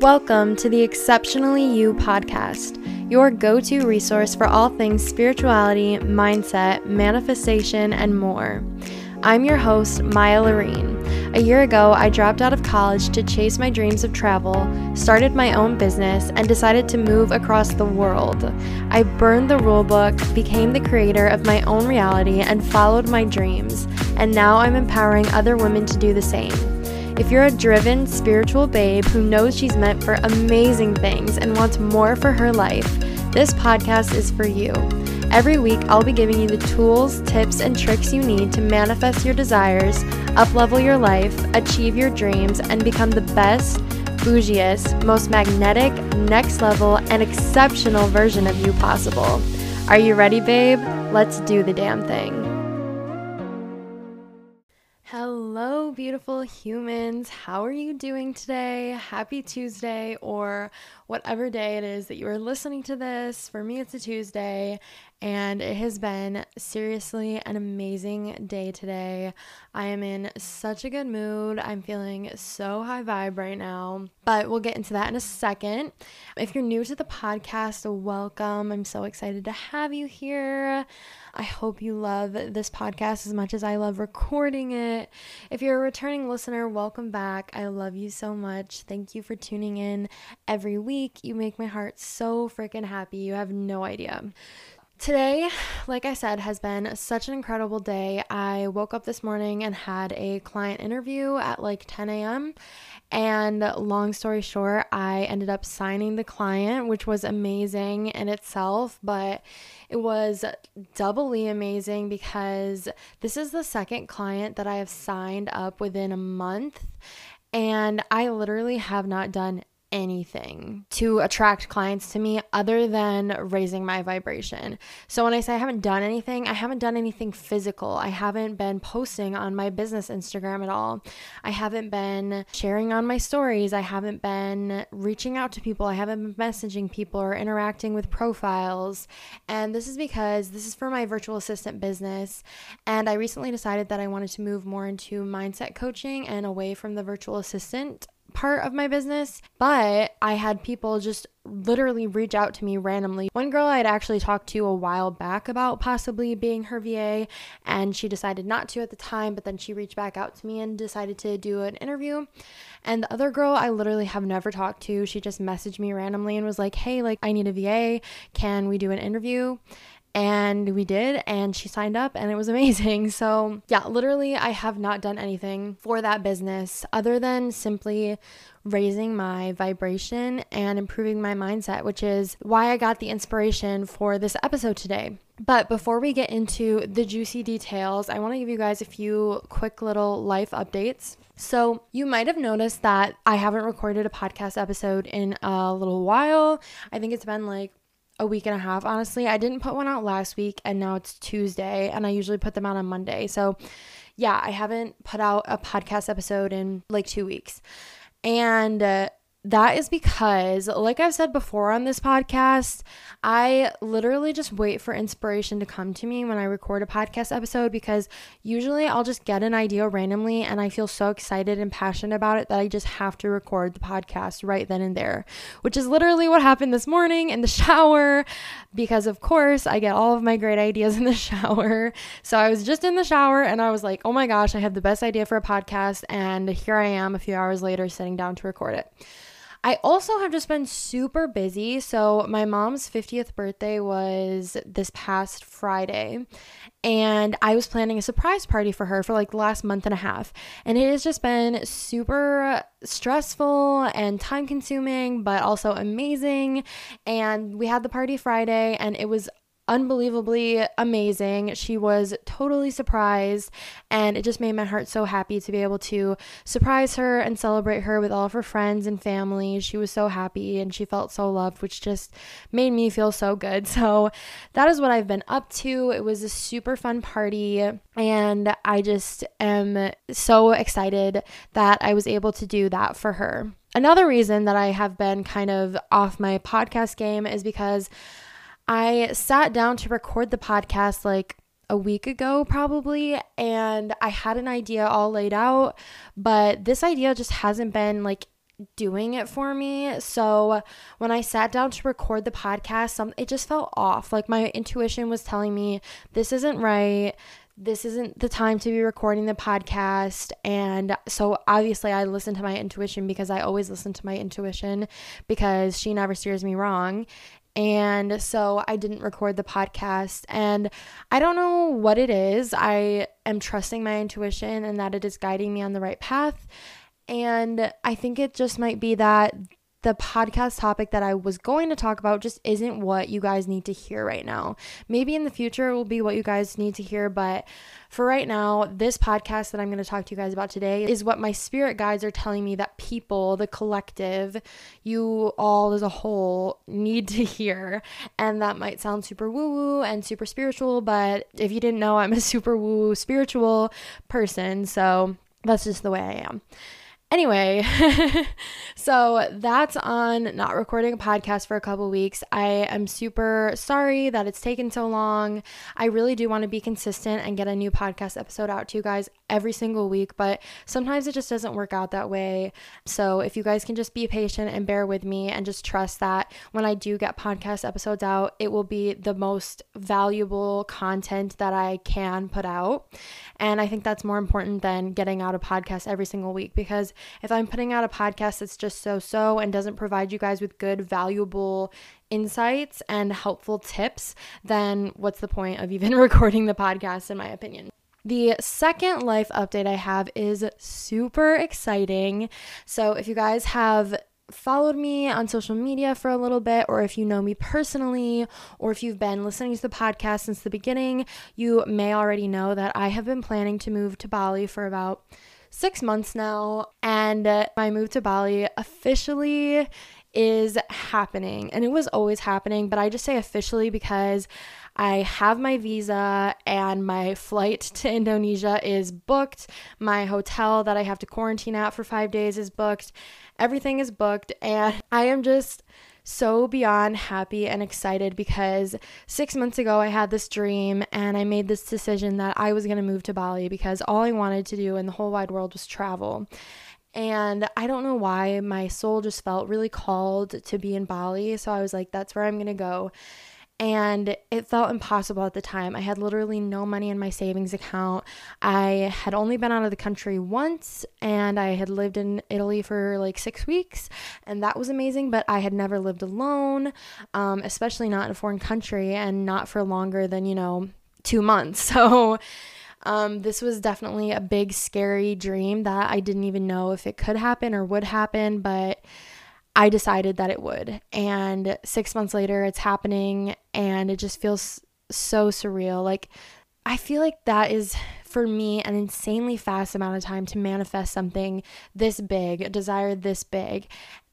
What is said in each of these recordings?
Welcome to the Exceptionally You podcast, your go to resource for all things spirituality, mindset, manifestation, and more. I'm your host, Maya Lorene. A year ago, I dropped out of college to chase my dreams of travel, started my own business, and decided to move across the world. I burned the rulebook, became the creator of my own reality, and followed my dreams. And now I'm empowering other women to do the same. If you're a driven, spiritual babe who knows she's meant for amazing things and wants more for her life, this podcast is for you. Every week, I'll be giving you the tools, tips, and tricks you need to manifest your desires, uplevel your life, achieve your dreams, and become the best, bougiest, most magnetic, next level, and exceptional version of you possible. Are you ready, babe? Let's do the damn thing. Hello, beautiful humans. How are you doing today? Happy Tuesday, or whatever day it is that you are listening to this. For me, it's a Tuesday, and it has been seriously an amazing day today. I am in such a good mood. I'm feeling so high vibe right now, but we'll get into that in a second. If you're new to the podcast, welcome. I'm so excited to have you here. I hope you love this podcast as much as I love recording it. If you're a returning listener, welcome back. I love you so much. Thank you for tuning in every week. You make my heart so freaking happy. You have no idea. Today, like I said, has been such an incredible day. I woke up this morning and had a client interview at like 10 a.m. And long story short, I ended up signing the client, which was amazing in itself, but it was doubly amazing because this is the second client that I have signed up within a month. And I literally have not done anything to attract clients to me other than raising my vibration. So when I say I haven't done anything, I haven't done anything physical. I haven't been posting on my business Instagram at all. I haven't been sharing on my stories. I haven't been reaching out to people. I haven't been messaging people or interacting with profiles. And this is because this is for my virtual assistant business. And I recently decided that I wanted to move more into mindset coaching and away from the virtual assistant part of my business, but I had people just literally reach out to me randomly. One girl I had actually talked to a while back about possibly being her VA, and she decided not to at the time, but then she reached back out to me and decided to do an interview. And the other girl I literally have never talked to, she just messaged me randomly and was like, Hey, like, I need a VA. Can we do an interview? And we did and she signed up and it was amazing. So yeah literally i have not done anything for that business other than simply raising my vibration and improving my mindset which is why i got the inspiration for this episode today. But before we get into the juicy details i want to give you guys a few quick little life updates. So, you might have noticed that I haven't recorded a podcast episode in a little while. I think it's been like a week and a half, honestly. I didn't put one out last week and now it's Tuesday and I usually put them out on Monday. So, yeah, I haven't put out a podcast episode in like 2 weeks. And uh, that is because, like I've said before on this podcast, I literally just wait for inspiration to come to me when I record a podcast episode because usually I'll just get an idea randomly and I feel so excited and passionate about it that I just have to record the podcast right then and there, which is literally what happened this morning in the shower because, of course, I get all of my great ideas in the shower. So I was just in the shower and I was like, oh my gosh, I have the best idea for a podcast. And here I am a few hours later sitting down to record it. I also have just been super busy. So, my mom's 50th birthday was this past Friday, and I was planning a surprise party for her for like the last month and a half. And it has just been super stressful and time consuming, but also amazing. And we had the party Friday, and it was unbelievably amazing. She was totally surprised, and it just made my heart so happy to be able to surprise her and celebrate her with all of her friends and family. She was so happy and she felt so loved, which just made me feel so good. So, that is what I've been up to. It was a super fun party, and I just am so excited that I was able to do that for her. Another reason that I have been kind of off my podcast game is because I sat down to record the podcast like a week ago, probably, and I had an idea all laid out, but this idea just hasn't been like doing it for me. So when I sat down to record the podcast, some it just felt off. Like my intuition was telling me this isn't right. This isn't the time to be recording the podcast. And so obviously I listened to my intuition because I always listen to my intuition because she never steers me wrong. And so I didn't record the podcast. And I don't know what it is. I am trusting my intuition and that it is guiding me on the right path. And I think it just might be that the podcast topic that I was going to talk about just isn't what you guys need to hear right now. Maybe in the future it will be what you guys need to hear, but for right now, this podcast that I'm going to talk to you guys about today is what my spirit guides are telling me that people, the collective, you all as a whole need to hear. And that might sound super woo woo and super spiritual, but if you didn't know, I'm a super woo spiritual person. So that's just the way I am. Anyway, so that's on not recording a podcast for a couple weeks. I am super sorry that it's taken so long. I really do want to be consistent and get a new podcast episode out to you guys every single week, but sometimes it just doesn't work out that way. So if you guys can just be patient and bear with me and just trust that when I do get podcast episodes out, it will be the most valuable content that I can put out. And I think that's more important than getting out a podcast every single week because if I'm putting out a podcast that's just so so and doesn't provide you guys with good, valuable insights and helpful tips, then what's the point of even recording the podcast, in my opinion? The second life update I have is super exciting. So, if you guys have followed me on social media for a little bit, or if you know me personally, or if you've been listening to the podcast since the beginning, you may already know that I have been planning to move to Bali for about six months now, and my move to Bali officially is happening. And it was always happening, but I just say officially because I have my visa and my flight to Indonesia is booked. My hotel that I have to quarantine at for five days is booked. Everything is booked, and I am just so beyond happy and excited because six months ago I had this dream and I made this decision that I was going to move to Bali because all I wanted to do in the whole wide world was travel. And I don't know why my soul just felt really called to be in Bali. So I was like, that's where I'm going to go and it felt impossible at the time. I had literally no money in my savings account. I had only been out of the country once and I had lived in Italy for like six weeks, and that was amazing, but I had never lived alone, um, especially not in a foreign country and not for longer than, you know, two months. So, um, this was definitely a big, scary dream that I didn't even know if it could happen or would happen, but I decided that it would. And six months later, it's happening, and it just feels so surreal. Like, I feel like that is for me an insanely fast amount of time to manifest something this big, a desire this big.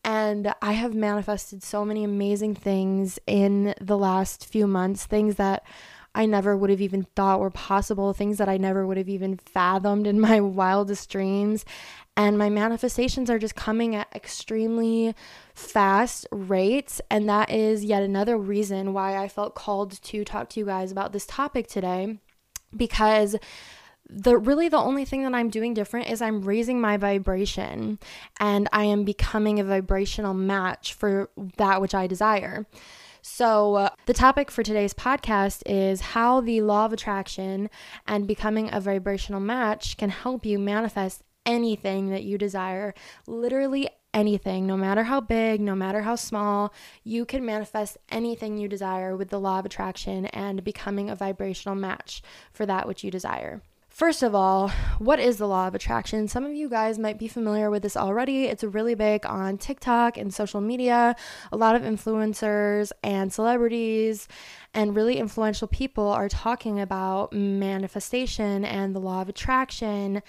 And I have manifested so many amazing things in the last few months, things that I never would have even thought were possible, things that I never would have even fathomed in my wildest dreams. And my manifestations are just coming at extremely fast rates. And that is yet another reason why I felt called to talk to you guys about this topic today. Because the really the only thing that I'm doing different is I'm raising my vibration and I am becoming a vibrational match for that which I desire. So, uh, the topic for today's podcast is how the law of attraction and becoming a vibrational match can help you manifest anything that you desire. Literally anything, no matter how big, no matter how small, you can manifest anything you desire with the law of attraction and becoming a vibrational match for that which you desire. First of all, what is the law of attraction? Some of you guys might be familiar with this already. It's really big on TikTok and social media. A lot of influencers and celebrities and really influential people are talking about manifestation and the law of attraction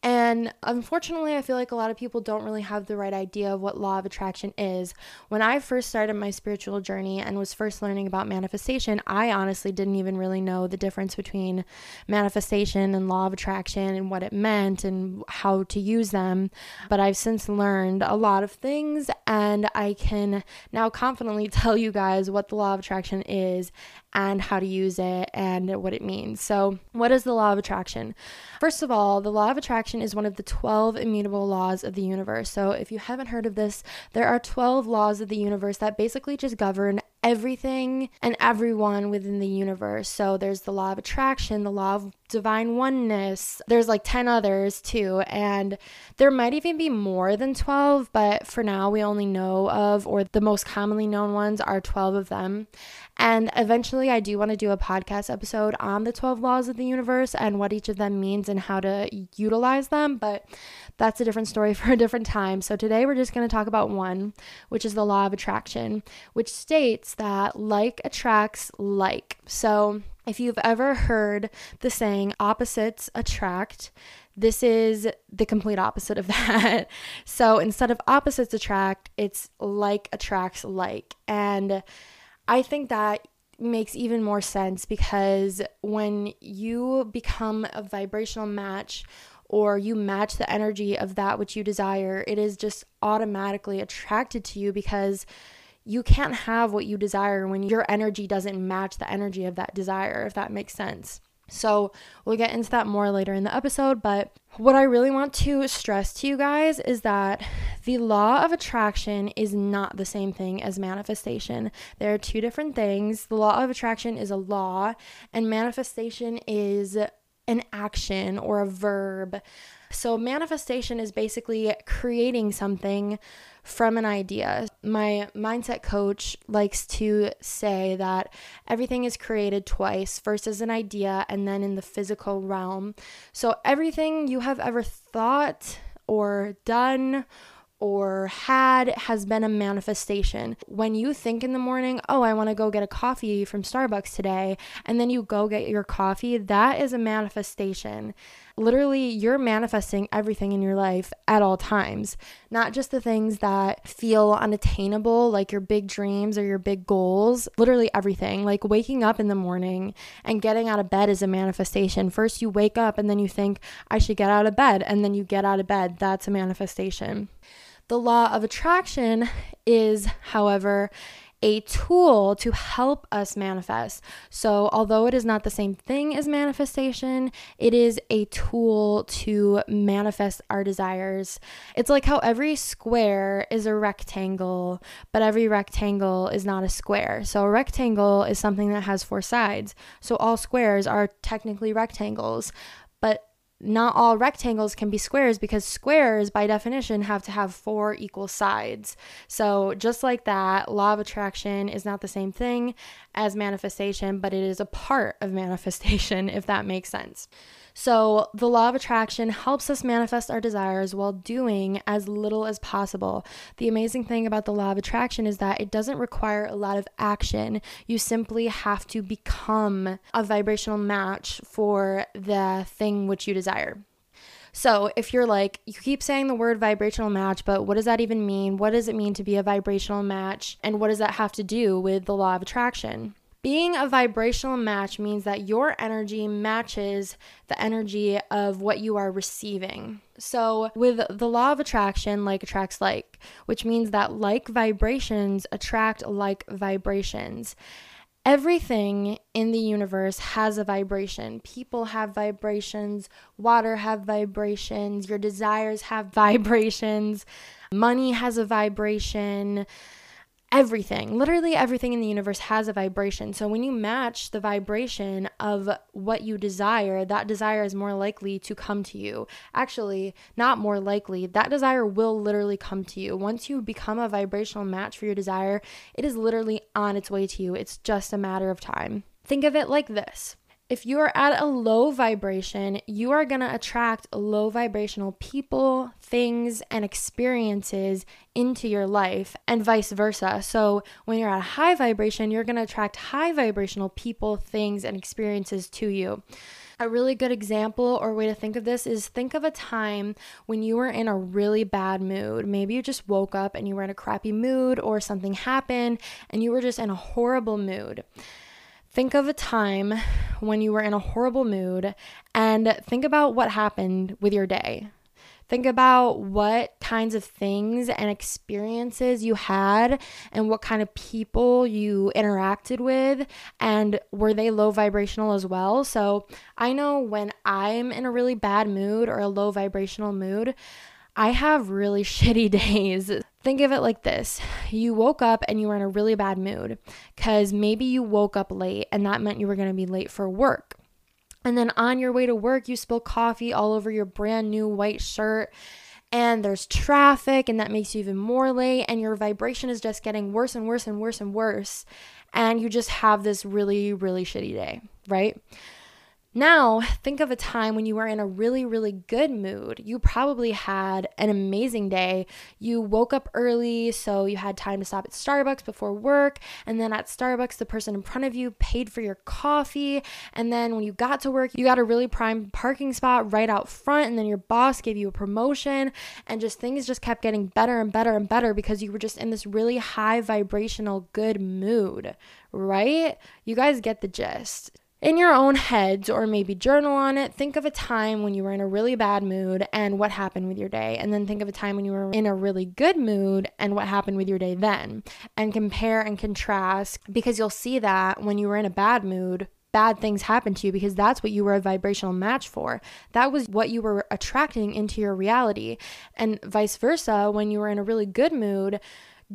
and unfortunately, I feel like a lot of people don't really have the right idea of what law of attraction is. When I first started my spiritual journey and was first learning about manifestation, I honestly didn't even really know the difference between manifestation and law of attraction and what it meant and how to use them. But I've since learned a lot of things, and I can now confidently tell you guys what the law of attraction is and how to use it and what it means. So, what is the law of attraction? First of all, the law of attraction attraction is one of the 12 immutable laws of the universe. So, if you haven't heard of this, there are 12 laws of the universe that basically just govern everything and everyone within the universe. So there's the law of attraction, the law of divine oneness. There's like 10 others too. And there might even be more than 12, but for now we only know of, or the most commonly known ones are 12 of them. And eventually I do want to do a podcast episode on the 12 laws of the universe and what each of them means and how to utilize them. But that's a different story for a different time. So today we're just going to talk about one, which is the law of attraction, which states that like attracts like. So if you've ever heard the saying opposites attract, this is the complete opposite of that. so instead of opposites attract, it's like attracts like. And I think that makes even more sense because when you become a vibrational match or you match the energy of that which you desire, it is just automatically attracted to you because you can't have what you desire when your energy doesn't match the energy of that desire, if that makes sense. So, we'll get into that more later in the episode, but what I really want to stress to you guys is that the law of attraction is not the same thing as manifestation. There are two different things. The law of attraction is a law, and manifestation is an action or a verb. So, manifestation is basically creating something from an idea. My mindset coach likes to say that everything is created twice first as an idea and then in the physical realm. So, everything you have ever thought or done or had has been a manifestation. When you think in the morning, oh, I want to go get a coffee from Starbucks today, and then you go get your coffee, that is a manifestation. Literally, you're manifesting everything in your life at all times, not just the things that feel unattainable, like your big dreams or your big goals, literally everything. Like waking up in the morning and getting out of bed is a manifestation. First, you wake up and then you think, I should get out of bed, and then you get out of bed. That's a manifestation. The law of attraction is, however, a tool to help us manifest. So, although it is not the same thing as manifestation, it is a tool to manifest our desires. It's like how every square is a rectangle, but every rectangle is not a square. So, a rectangle is something that has four sides. So, all squares are technically rectangles. But not all rectangles can be squares because squares, by definition, have to have four equal sides. So, just like that, law of attraction is not the same thing as manifestation, but it is a part of manifestation, if that makes sense. So, the law of attraction helps us manifest our desires while doing as little as possible. The amazing thing about the law of attraction is that it doesn't require a lot of action. You simply have to become a vibrational match for the thing which you desire. So, if you're like, you keep saying the word vibrational match, but what does that even mean? What does it mean to be a vibrational match? And what does that have to do with the law of attraction? Being a vibrational match means that your energy matches the energy of what you are receiving. So, with the law of attraction, like attracts like, which means that like vibrations attract like vibrations. Everything in the universe has a vibration. People have vibrations, water have vibrations, your desires have vibrations, money has a vibration everything, literally everything in the universe has a vibration. So when you match the vibration of what you desire, that desire is more likely to come to you. Actually, not more likely, that desire will literally come to you. Once you become a vibrational match for your desire, it is literally on its way to you. It's just a matter of time. Think of it like this if you are at a low vibration, you are going to attract low vibrational people, things, and experiences into your life, and vice versa. So, when you're at a high vibration, you're going to attract high vibrational people, things, and experiences to you. A really good example or way to think of this is think of a time when you were in a really bad mood. Maybe you just woke up and you were in a crappy mood, or something happened and you were just in a horrible mood. Think of a time when you were in a horrible mood and think about what happened with your day. Think about what kinds of things and experiences you had and what kind of people you interacted with and were they low vibrational as well. So, I know when I'm in a really bad mood or a low vibrational mood, I have really shitty days. Think of it like this you woke up and you were in a really bad mood because maybe you woke up late and that meant you were going to be late for work. And then on your way to work, you spill coffee all over your brand new white shirt. And there's traffic, and that makes you even more late. And your vibration is just getting worse and worse and worse and worse. And you just have this really, really shitty day, right? Now, think of a time when you were in a really, really good mood. You probably had an amazing day. You woke up early, so you had time to stop at Starbucks before work. And then at Starbucks, the person in front of you paid for your coffee. And then when you got to work, you got a really prime parking spot right out front. And then your boss gave you a promotion. And just things just kept getting better and better and better because you were just in this really high vibrational good mood, right? You guys get the gist in your own heads or maybe journal on it, think of a time when you were in a really bad mood and what happened with your day. And then think of a time when you were in a really good mood and what happened with your day then. And compare and contrast because you'll see that when you were in a bad mood, bad things happen to you because that's what you were a vibrational match for. That was what you were attracting into your reality. And vice versa, when you were in a really good mood,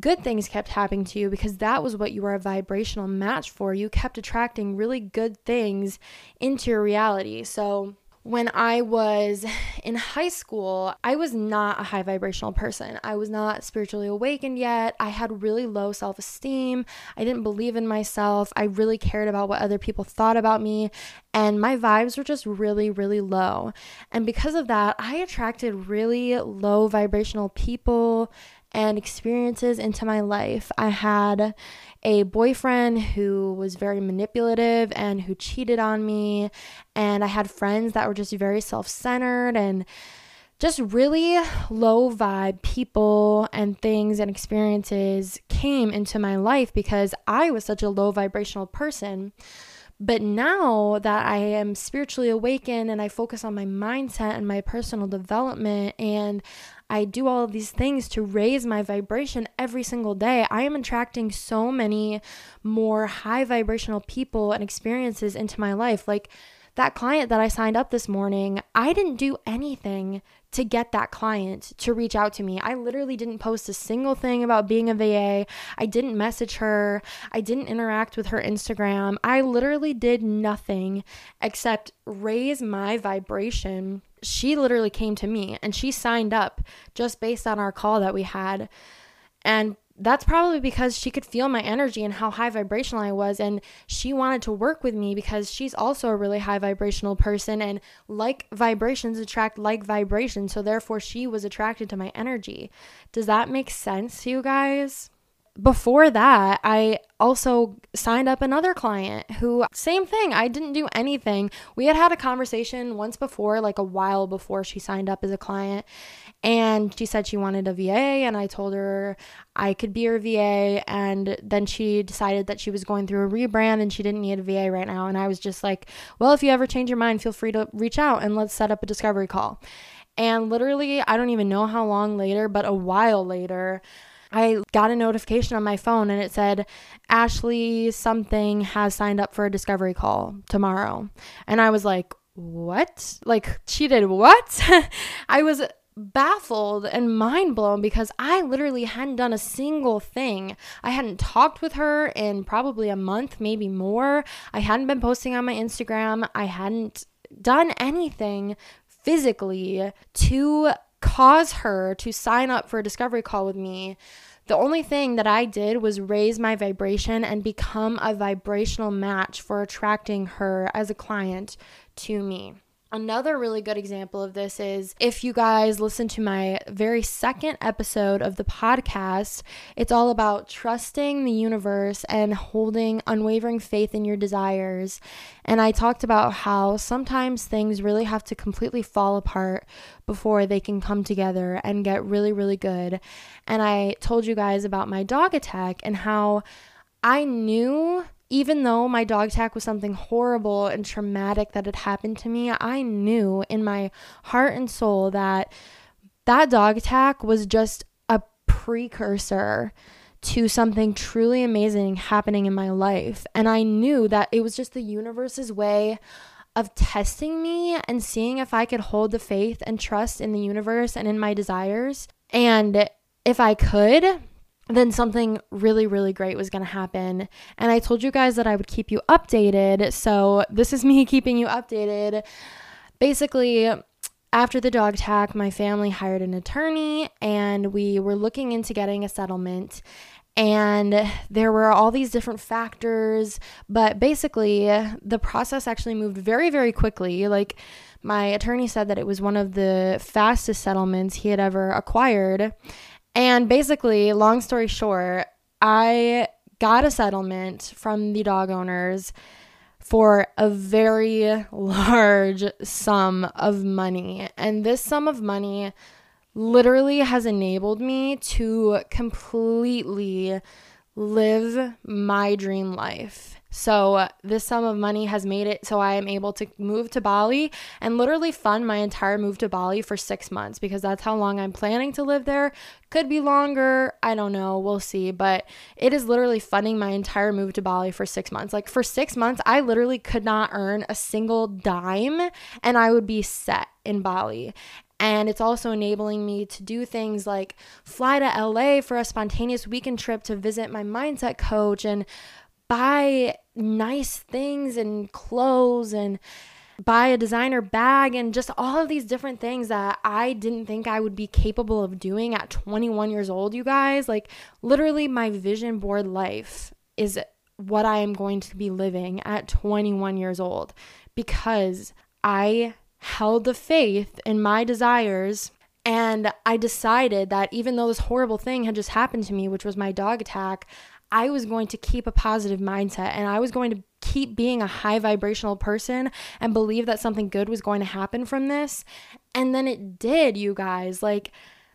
good things kept happening to you because that was what you were a vibrational match for. You kept attracting really good things into your reality. So, when I was in high school, I was not a high vibrational person. I was not spiritually awakened yet. I had really low self esteem. I didn't believe in myself. I really cared about what other people thought about me. And my vibes were just really, really low. And because of that, I attracted really low vibrational people and experiences into my life. I had a boyfriend who was very manipulative and who cheated on me, and I had friends that were just very self centered and just really low vibe people and things and experiences came into my life because I was such a low vibrational person. But now that I am spiritually awakened and I focus on my mindset and my personal development and I do all of these things to raise my vibration every single day. I am attracting so many more high vibrational people and experiences into my life. Like that client that I signed up this morning, I didn't do anything to get that client to reach out to me. I literally didn't post a single thing about being a VA. I didn't message her. I didn't interact with her Instagram. I literally did nothing except raise my vibration she literally came to me and she signed up just based on our call that we had. And that's probably because she could feel my energy and how high vibrational I was. And she wanted to work with me because she's also a really high vibrational person. And like vibrations attract like vibrations. So therefore, she was attracted to my energy. Does that make sense to you guys? Before that, I also signed up another client who, same thing, I didn't do anything. We had had a conversation once before, like a while before she signed up as a client, and she said she wanted a VA, and I told her I could be her VA. And then she decided that she was going through a rebrand and she didn't need a VA right now. And I was just like, well, if you ever change your mind, feel free to reach out and let's set up a discovery call. And literally, I don't even know how long later, but a while later, I got a notification on my phone and it said, Ashley something has signed up for a discovery call tomorrow. And I was like, what? Like, she did what? I was baffled and mind blown because I literally hadn't done a single thing. I hadn't talked with her in probably a month, maybe more. I hadn't been posting on my Instagram. I hadn't done anything physically to cause her to sign up for a discovery call with me, the only thing that I did was raise my vibration and become a vibrational match for attracting her as a client to me. Another really good example of this is if you guys listen to my very second episode of the podcast, it's all about trusting the universe and holding unwavering faith in your desires. And I talked about how sometimes things really have to completely fall apart before they can come together and get really, really good. And I told you guys about my dog attack and how I knew even though my dog attack was something horrible and traumatic that had happened to me, I knew in my heart and soul that that dog attack was just a precursor to something truly amazing happening in my life. And I knew that it was just the universe's way of testing me and seeing if I could hold the faith and trust in the universe and in my desires. And if I could, then something really, really great was going to happen. And I told you guys that I would keep you updated. So this is me keeping you updated. Basically, after the dog attack, my family hired an attorney and we were looking into getting a settlement and there were all these different factors but basically the process actually moved very very quickly like my attorney said that it was one of the fastest settlements he had ever acquired and basically long story short i got a settlement from the dog owners for a very large sum of money and this sum of money literally has enabled me to completely live my dream life. So, uh, this sum of money has made it so I am able to move to Bali and literally fund my entire move to Bali for six months because that's how long I'm planning to live there. Could be longer. I don't know. We'll see. But it is literally funding my entire move to Bali for six months. Like, for six months, I literally could not earn a single dime and I would be set in Bali. And it's also enabling me to do things like fly to LA for a spontaneous weekend trip to visit my mindset coach and buy nice things and clothes and buy a designer bag and just all of these different things that I didn't think I would be capable of doing at 21 years old, you guys. Like, literally, my vision board life is what I am going to be living at 21 years old because I held the faith in my desires. And I decided that even though this horrible thing had just happened to me, which was my dog attack, I was going to keep a positive mindset and I was going to keep being a high vibrational person and believe that something good was going to happen from this. And then it did, you guys. Like,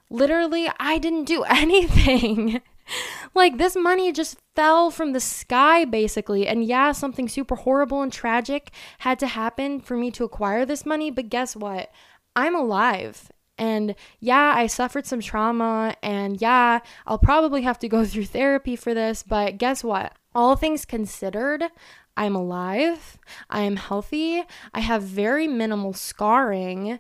literally, I didn't do anything. like this money just fell from the sky basically. And yeah, something super horrible and tragic had to happen for me to acquire this money, but guess what? I'm alive. And yeah, I suffered some trauma, and yeah, I'll probably have to go through therapy for this, but guess what? All things considered, I'm alive, I am healthy, I have very minimal scarring.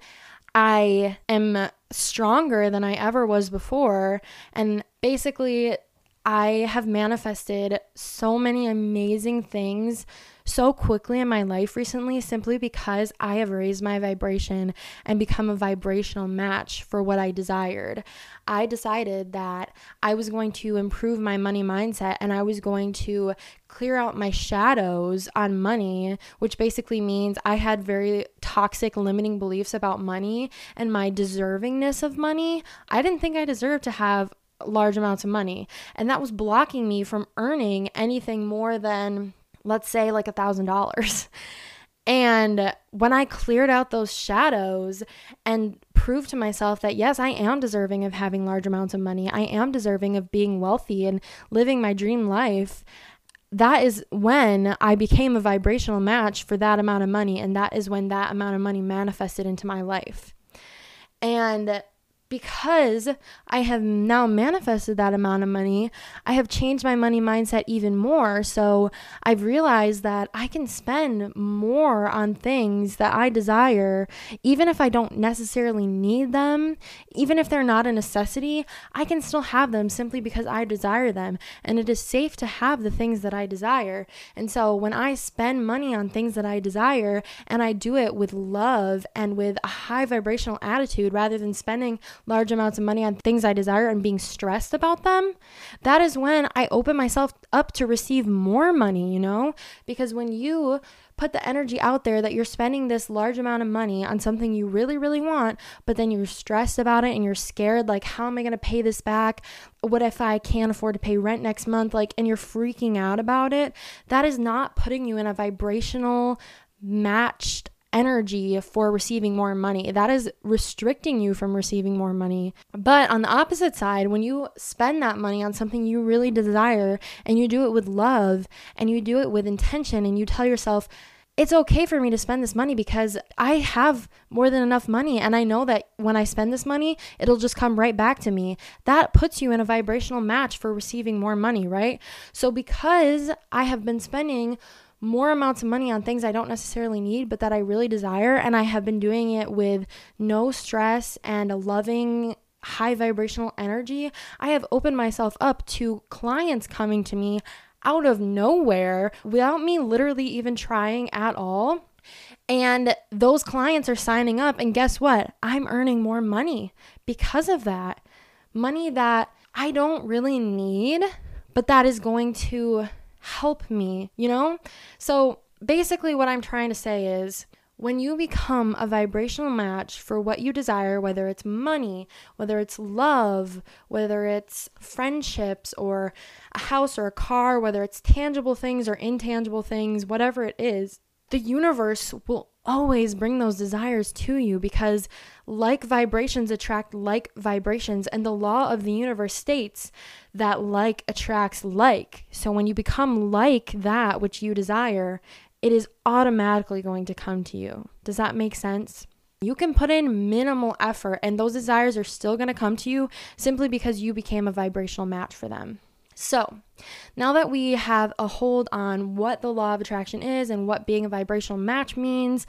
I am stronger than I ever was before. And basically, I have manifested so many amazing things so quickly in my life recently simply because I have raised my vibration and become a vibrational match for what I desired. I decided that I was going to improve my money mindset and I was going to clear out my shadows on money, which basically means I had very toxic, limiting beliefs about money and my deservingness of money. I didn't think I deserved to have large amounts of money. And that was blocking me from earning anything more than, let's say, like a thousand dollars. And when I cleared out those shadows and proved to myself that yes, I am deserving of having large amounts of money, I am deserving of being wealthy and living my dream life, that is when I became a vibrational match for that amount of money. And that is when that amount of money manifested into my life. And because I have now manifested that amount of money, I have changed my money mindset even more. So I've realized that I can spend more on things that I desire, even if I don't necessarily need them, even if they're not a necessity, I can still have them simply because I desire them. And it is safe to have the things that I desire. And so when I spend money on things that I desire and I do it with love and with a high vibrational attitude rather than spending large amounts of money on things I desire and being stressed about them, that is when I open myself up to receive more money, you know? Because when you put the energy out there that you're spending this large amount of money on something you really, really want, but then you're stressed about it and you're scared, like, how am I going to pay this back? What if I can't afford to pay rent next month? Like, and you're freaking out about it. That is not putting you in a vibrational, matched energy for receiving more money. That is restricting you from receiving more money. But on the opposite side, when you spend that money on something you really desire and you do it with love and you do it with intention and you tell yourself, it's okay for me to spend this money because I have more than enough money. And I know that when I spend this money, it'll just come right back to me. That puts you in a vibrational match for receiving more money, right? So, because I have been spending more amounts of money on things I don't necessarily need, but that I really desire, and I have been doing it with no stress and a loving, high vibrational energy, I have opened myself up to clients coming to me out of nowhere without me literally even trying at all. And those clients are signing up, and guess what? I'm earning more money because of that. Money that I don't really need, but that is going to help me, you know? So basically, what I'm trying to say is when you become a vibrational match for what you desire, whether it's money, whether it's love, whether it's friendships or a house or a car, whether it's tangible things or intangible things, whatever it is, the universe will always bring those desires to you because like vibrations attract like vibrations and the law of the universe states that like attracts like so when you become like that which you desire it is automatically going to come to you. Does that make sense? You can put in minimal effort and those desires are still going to come to you simply because you became a vibrational match for them. So, now that we have a hold on what the law of attraction is and what being a vibrational match means,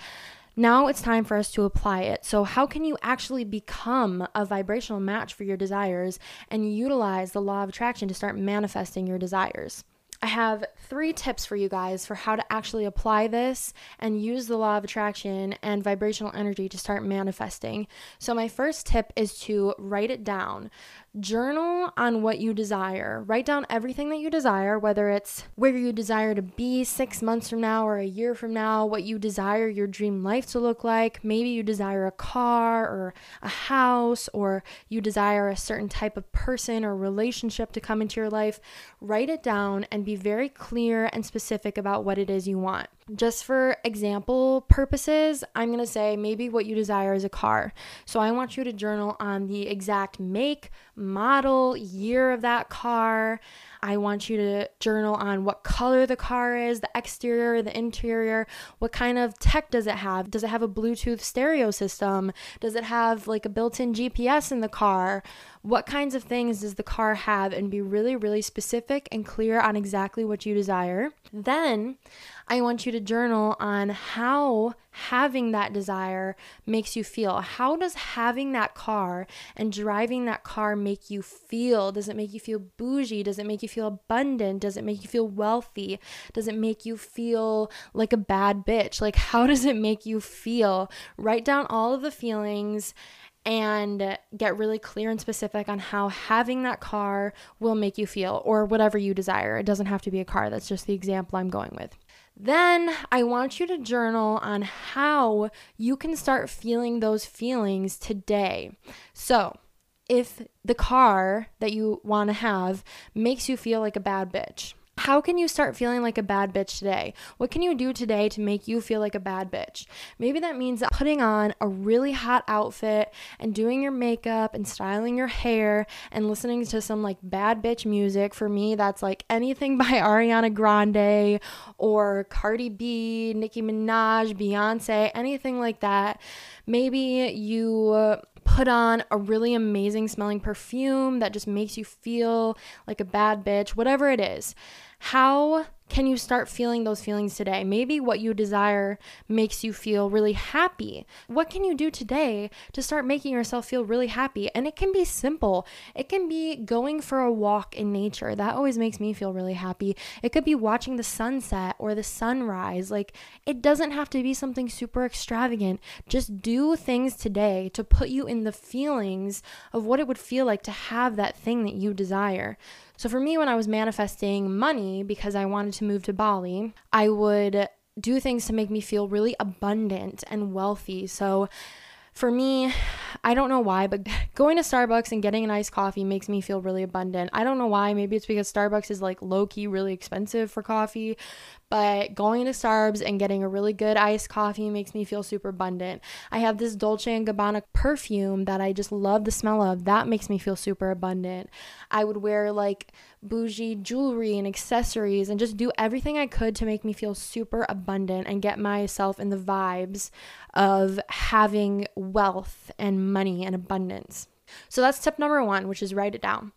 now it's time for us to apply it. So, how can you actually become a vibrational match for your desires and utilize the law of attraction to start manifesting your desires? I have three tips for you guys for how to actually apply this and use the law of attraction and vibrational energy to start manifesting. So, my first tip is to write it down. Journal on what you desire. Write down everything that you desire, whether it's where you desire to be six months from now or a year from now, what you desire your dream life to look like. Maybe you desire a car or a house, or you desire a certain type of person or relationship to come into your life. Write it down and be very clear and specific about what it is you want. Just for example purposes, I'm going to say maybe what you desire is a car. So I want you to journal on the exact make, model, year of that car. I want you to journal on what color the car is, the exterior, the interior, what kind of tech does it have? Does it have a Bluetooth stereo system? Does it have like a built in GPS in the car? What kinds of things does the car have? And be really, really specific and clear on exactly what you desire. Then I want you to journal on how having that desire makes you feel. How does having that car and driving that car make you feel? Does it make you feel bougie? Does it make you feel abundant? Does it make you feel wealthy? Does it make you feel like a bad bitch? Like, how does it make you feel? Write down all of the feelings and get really clear and specific on how having that car will make you feel or whatever you desire. It doesn't have to be a car, that's just the example I'm going with. Then I want you to journal on how you can start feeling those feelings today. So, if the car that you want to have makes you feel like a bad bitch, how can you start feeling like a bad bitch today? What can you do today to make you feel like a bad bitch? Maybe that means putting on a really hot outfit and doing your makeup and styling your hair and listening to some like bad bitch music. For me, that's like anything by Ariana Grande or Cardi B, Nicki Minaj, Beyonce, anything like that. Maybe you put on a really amazing smelling perfume that just makes you feel like a bad bitch, whatever it is. How can you start feeling those feelings today? Maybe what you desire makes you feel really happy. What can you do today to start making yourself feel really happy? And it can be simple. It can be going for a walk in nature. That always makes me feel really happy. It could be watching the sunset or the sunrise. Like, it doesn't have to be something super extravagant. Just do things today to put you in the feelings of what it would feel like to have that thing that you desire. So for me, when I was manifesting money because I wanted to move to Bali, I would do things to make me feel really abundant and wealthy. So for me, I don't know why, but going to Starbucks and getting an iced coffee makes me feel really abundant. I don't know why. Maybe it's because Starbucks is like low key really expensive for coffee, but going to Starbucks and getting a really good iced coffee makes me feel super abundant. I have this Dolce Gabbana perfume that I just love the smell of. That makes me feel super abundant. I would wear like bougie jewelry and accessories and just do everything I could to make me feel super abundant and get myself in the vibes of having wealth and money and abundance. So that's tip number 1, which is write it down.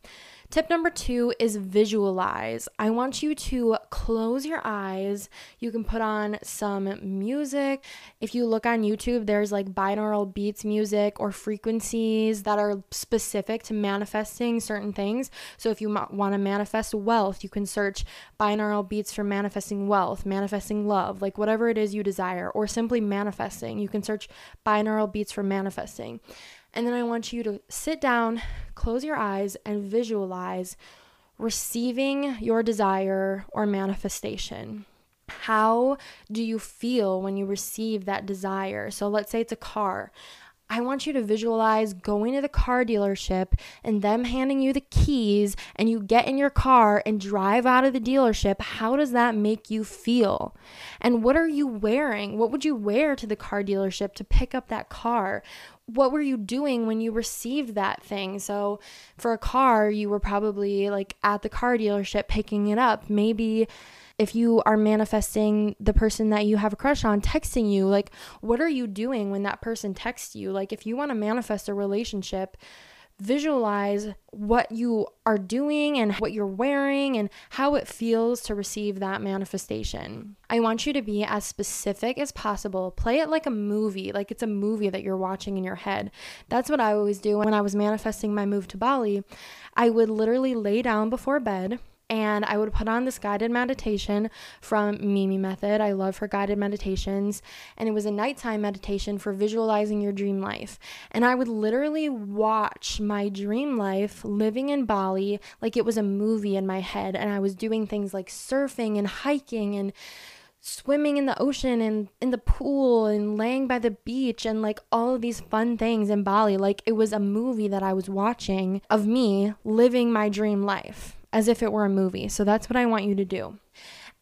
Tip number two is visualize. I want you to close your eyes. You can put on some music. If you look on YouTube, there's like binaural beats music or frequencies that are specific to manifesting certain things. So if you want to manifest wealth, you can search binaural beats for manifesting wealth, manifesting love, like whatever it is you desire, or simply manifesting. You can search binaural beats for manifesting. And then I want you to sit down, close your eyes, and visualize receiving your desire or manifestation. How do you feel when you receive that desire? So let's say it's a car. I want you to visualize going to the car dealership and them handing you the keys and you get in your car and drive out of the dealership. How does that make you feel? And what are you wearing? What would you wear to the car dealership to pick up that car? what were you doing when you received that thing? So, for a car, you were probably like at the car dealership picking it up. Maybe if you are manifesting the person that you have a crush on texting you, like, what are you doing when that person texts you? Like, if you want to manifest a relationship, visualize what you are doing and what you're wearing and how it feels to receive that manifestation. I want you to be as specific as possible. Play it like a movie, like it's a movie that you're watching in your head. That's what I always do when I was manifesting my move to Bali. I would literally lay down before bed and I would put on this guided meditation from Mimi Method. I love her guided meditations, and it was a nighttime meditation for visualizing your dream life. And I would literally watch my dream life living in Bali like it was a movie in my head, and I was doing things like surfing and hiking and swimming in the ocean and in the pool and laying by the beach and like all of these fun things in Bali. Like it was a movie that I was watching of me living my dream life as if it were a movie. So that's what I want you to do.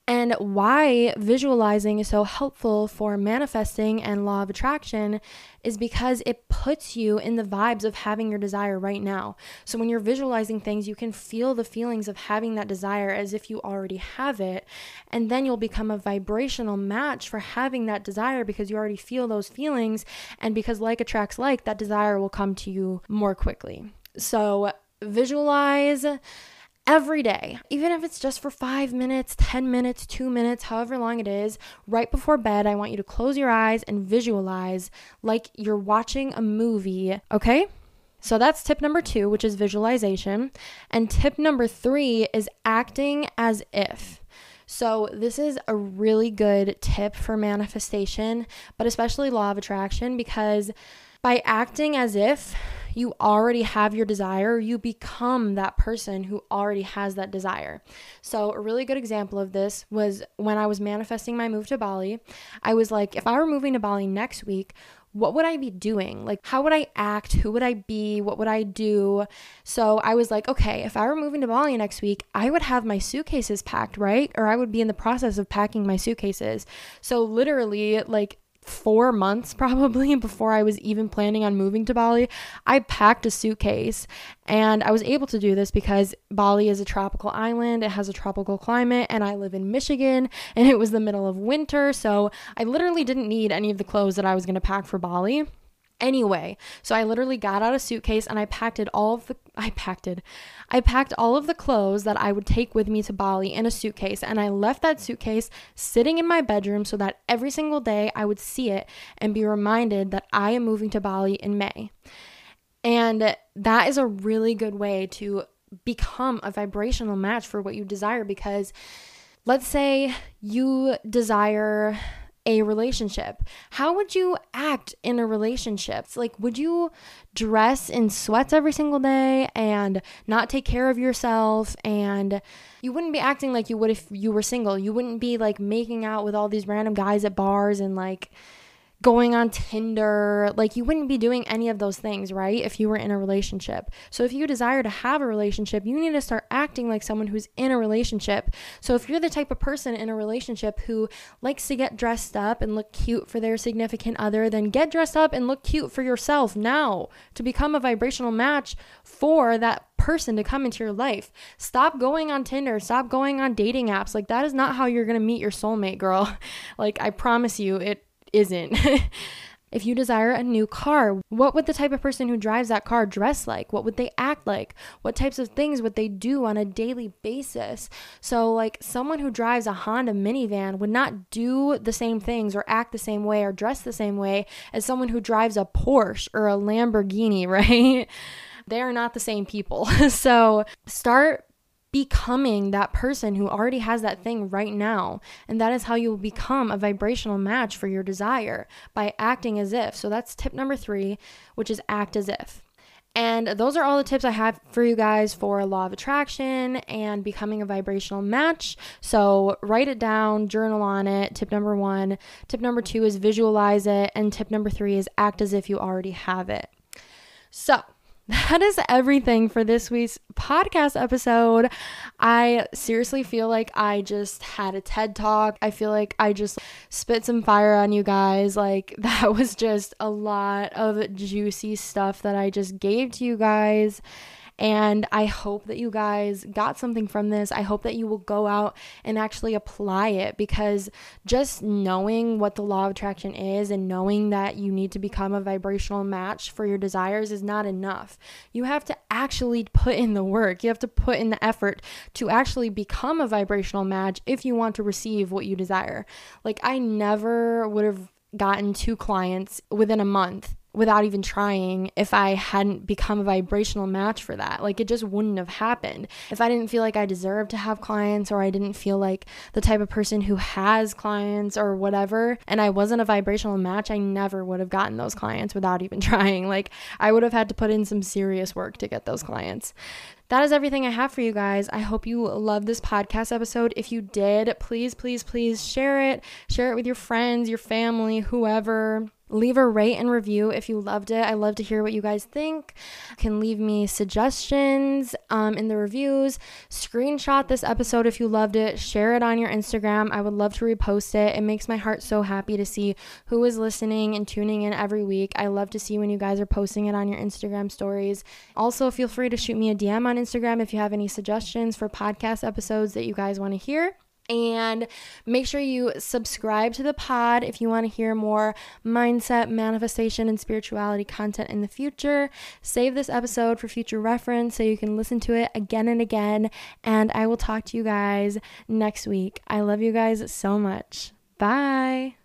And why visualizing is so helpful for manifesting and law of attraction is because it puts you in the vibes of having your desire right now. So when you're visualizing things, you can feel the feelings of having that desire as if you already have it. And then you'll become a vibrational match for having that desire because you already feel those feelings. And because like attracts like, that desire will come to you more quickly. So visualize every day, even if it's just for five minutes, 10 minutes, two minutes, however long it is, right before bed, I want you to close your eyes and visualize like you're watching a movie, okay? So that's tip number two, which is visualization. And tip number three is acting as if. So, this is a really good tip for manifestation, but especially law of attraction, because by acting as if you already have your desire, you become that person who already has that desire. So, a really good example of this was when I was manifesting my move to Bali. I was like, if I were moving to Bali next week, what would I be doing? Like, how would I act? Who would I be? What would I do? So I was like, okay, if I were moving to Bali next week, I would have my suitcases packed, right? Or I would be in the process of packing my suitcases. So, literally, like, four months probably before I was even planning on moving to Bali, I packed a suitcase. And I was able to do this because Bali is a tropical island, it has a tropical climate, and I live in Michigan, and it was the middle of winter. So I literally didn't need any of the clothes that I was going to pack for Bali anyway. So I literally got out a suitcase and I packed it all of the I packed it. I packed all of the clothes that I would take with me to Bali in a suitcase and I left that suitcase sitting in my bedroom so that every single day I would see it and be reminded that I am moving to Bali in May. And that is a really good way to become a vibrational match for what you desire because let's say you desire a relationship. How would you act in a relationship? Like, would you dress in sweats every single day and not take care of yourself? And you wouldn't be acting like you would if you were single. You wouldn't be like making out with all these random guys at bars and like going on Tinder. Like, you wouldn't be doing any of those things, right? If you were in a relationship. So, if you desire to have a relationship, you need to start acting like someone who's in a relationship. So, if you're the type of person in a relationship who likes to get dressed up and look cute for their significant other, then get dressed up and look cute for yourself now to become a vibrational match for that person to come into your life. Stop going on Tinder, stop going on dating apps. Like that is not how you're going to meet your soulmate, girl. like I promise you it isn't. If you desire a new car, what would the type of person who drives that car dress like? What would they act like? What types of things would they do on a daily basis? So, like, someone who drives a Honda minivan would not do the same things or act the same way or dress the same way as someone who drives a Porsche or a Lamborghini, right? they are not the same people. so start becoming that person who already has that thing right now. And that is how you will become a vibrational match for your desire by acting as if. So that's tip number three, which is act as if. And those are all the tips I have for you guys for law of attraction and becoming a vibrational match. So write it down, journal on it. Tip number one. Tip number two is visualize it. And tip number three is act as if you already have it. So, that is everything for this week's podcast episode. I seriously feel like I just had a TED talk. I feel like I just spit some fire on you guys. Like, that was just a lot of juicy stuff that I just gave to you guys. And I hope that you guys got something from this. I hope that you will go out and actually apply it because just knowing what the law of attraction is and knowing that you need to become a vibrational match for your desires is not enough. You have to actually put in the work, you have to put in the effort to actually become a vibrational match if you want to receive what you desire. Like, I never would have gotten two clients within a month without even trying if I hadn't become a vibrational match for that. Like it just wouldn't have happened. If I didn't feel like I deserved to have clients or I didn't feel like the type of person who has clients or whatever, and I wasn't a vibrational match, I never would have gotten those clients without even trying. Like I would have had to put in some serious work to get those clients that is everything I have for you guys. I hope you love this podcast episode. If you did, please, please, please share it. Share it with your friends, your family, whoever. Leave a rate and review if you loved it. I love to hear what you guys think. You can leave me suggestions um, in the reviews. Screenshot this episode if you loved it. Share it on your Instagram. I would love to repost it. It makes my heart so happy to see who is listening and tuning in every week. I love to see when you guys are posting it on your Instagram stories. Also, feel free to shoot me a DM on Instagram if you have any suggestions for podcast episodes that you guys want to hear. And make sure you subscribe to the pod if you want to hear more mindset, manifestation, and spirituality content in the future. Save this episode for future reference so you can listen to it again and again. And I will talk to you guys next week. I love you guys so much. Bye.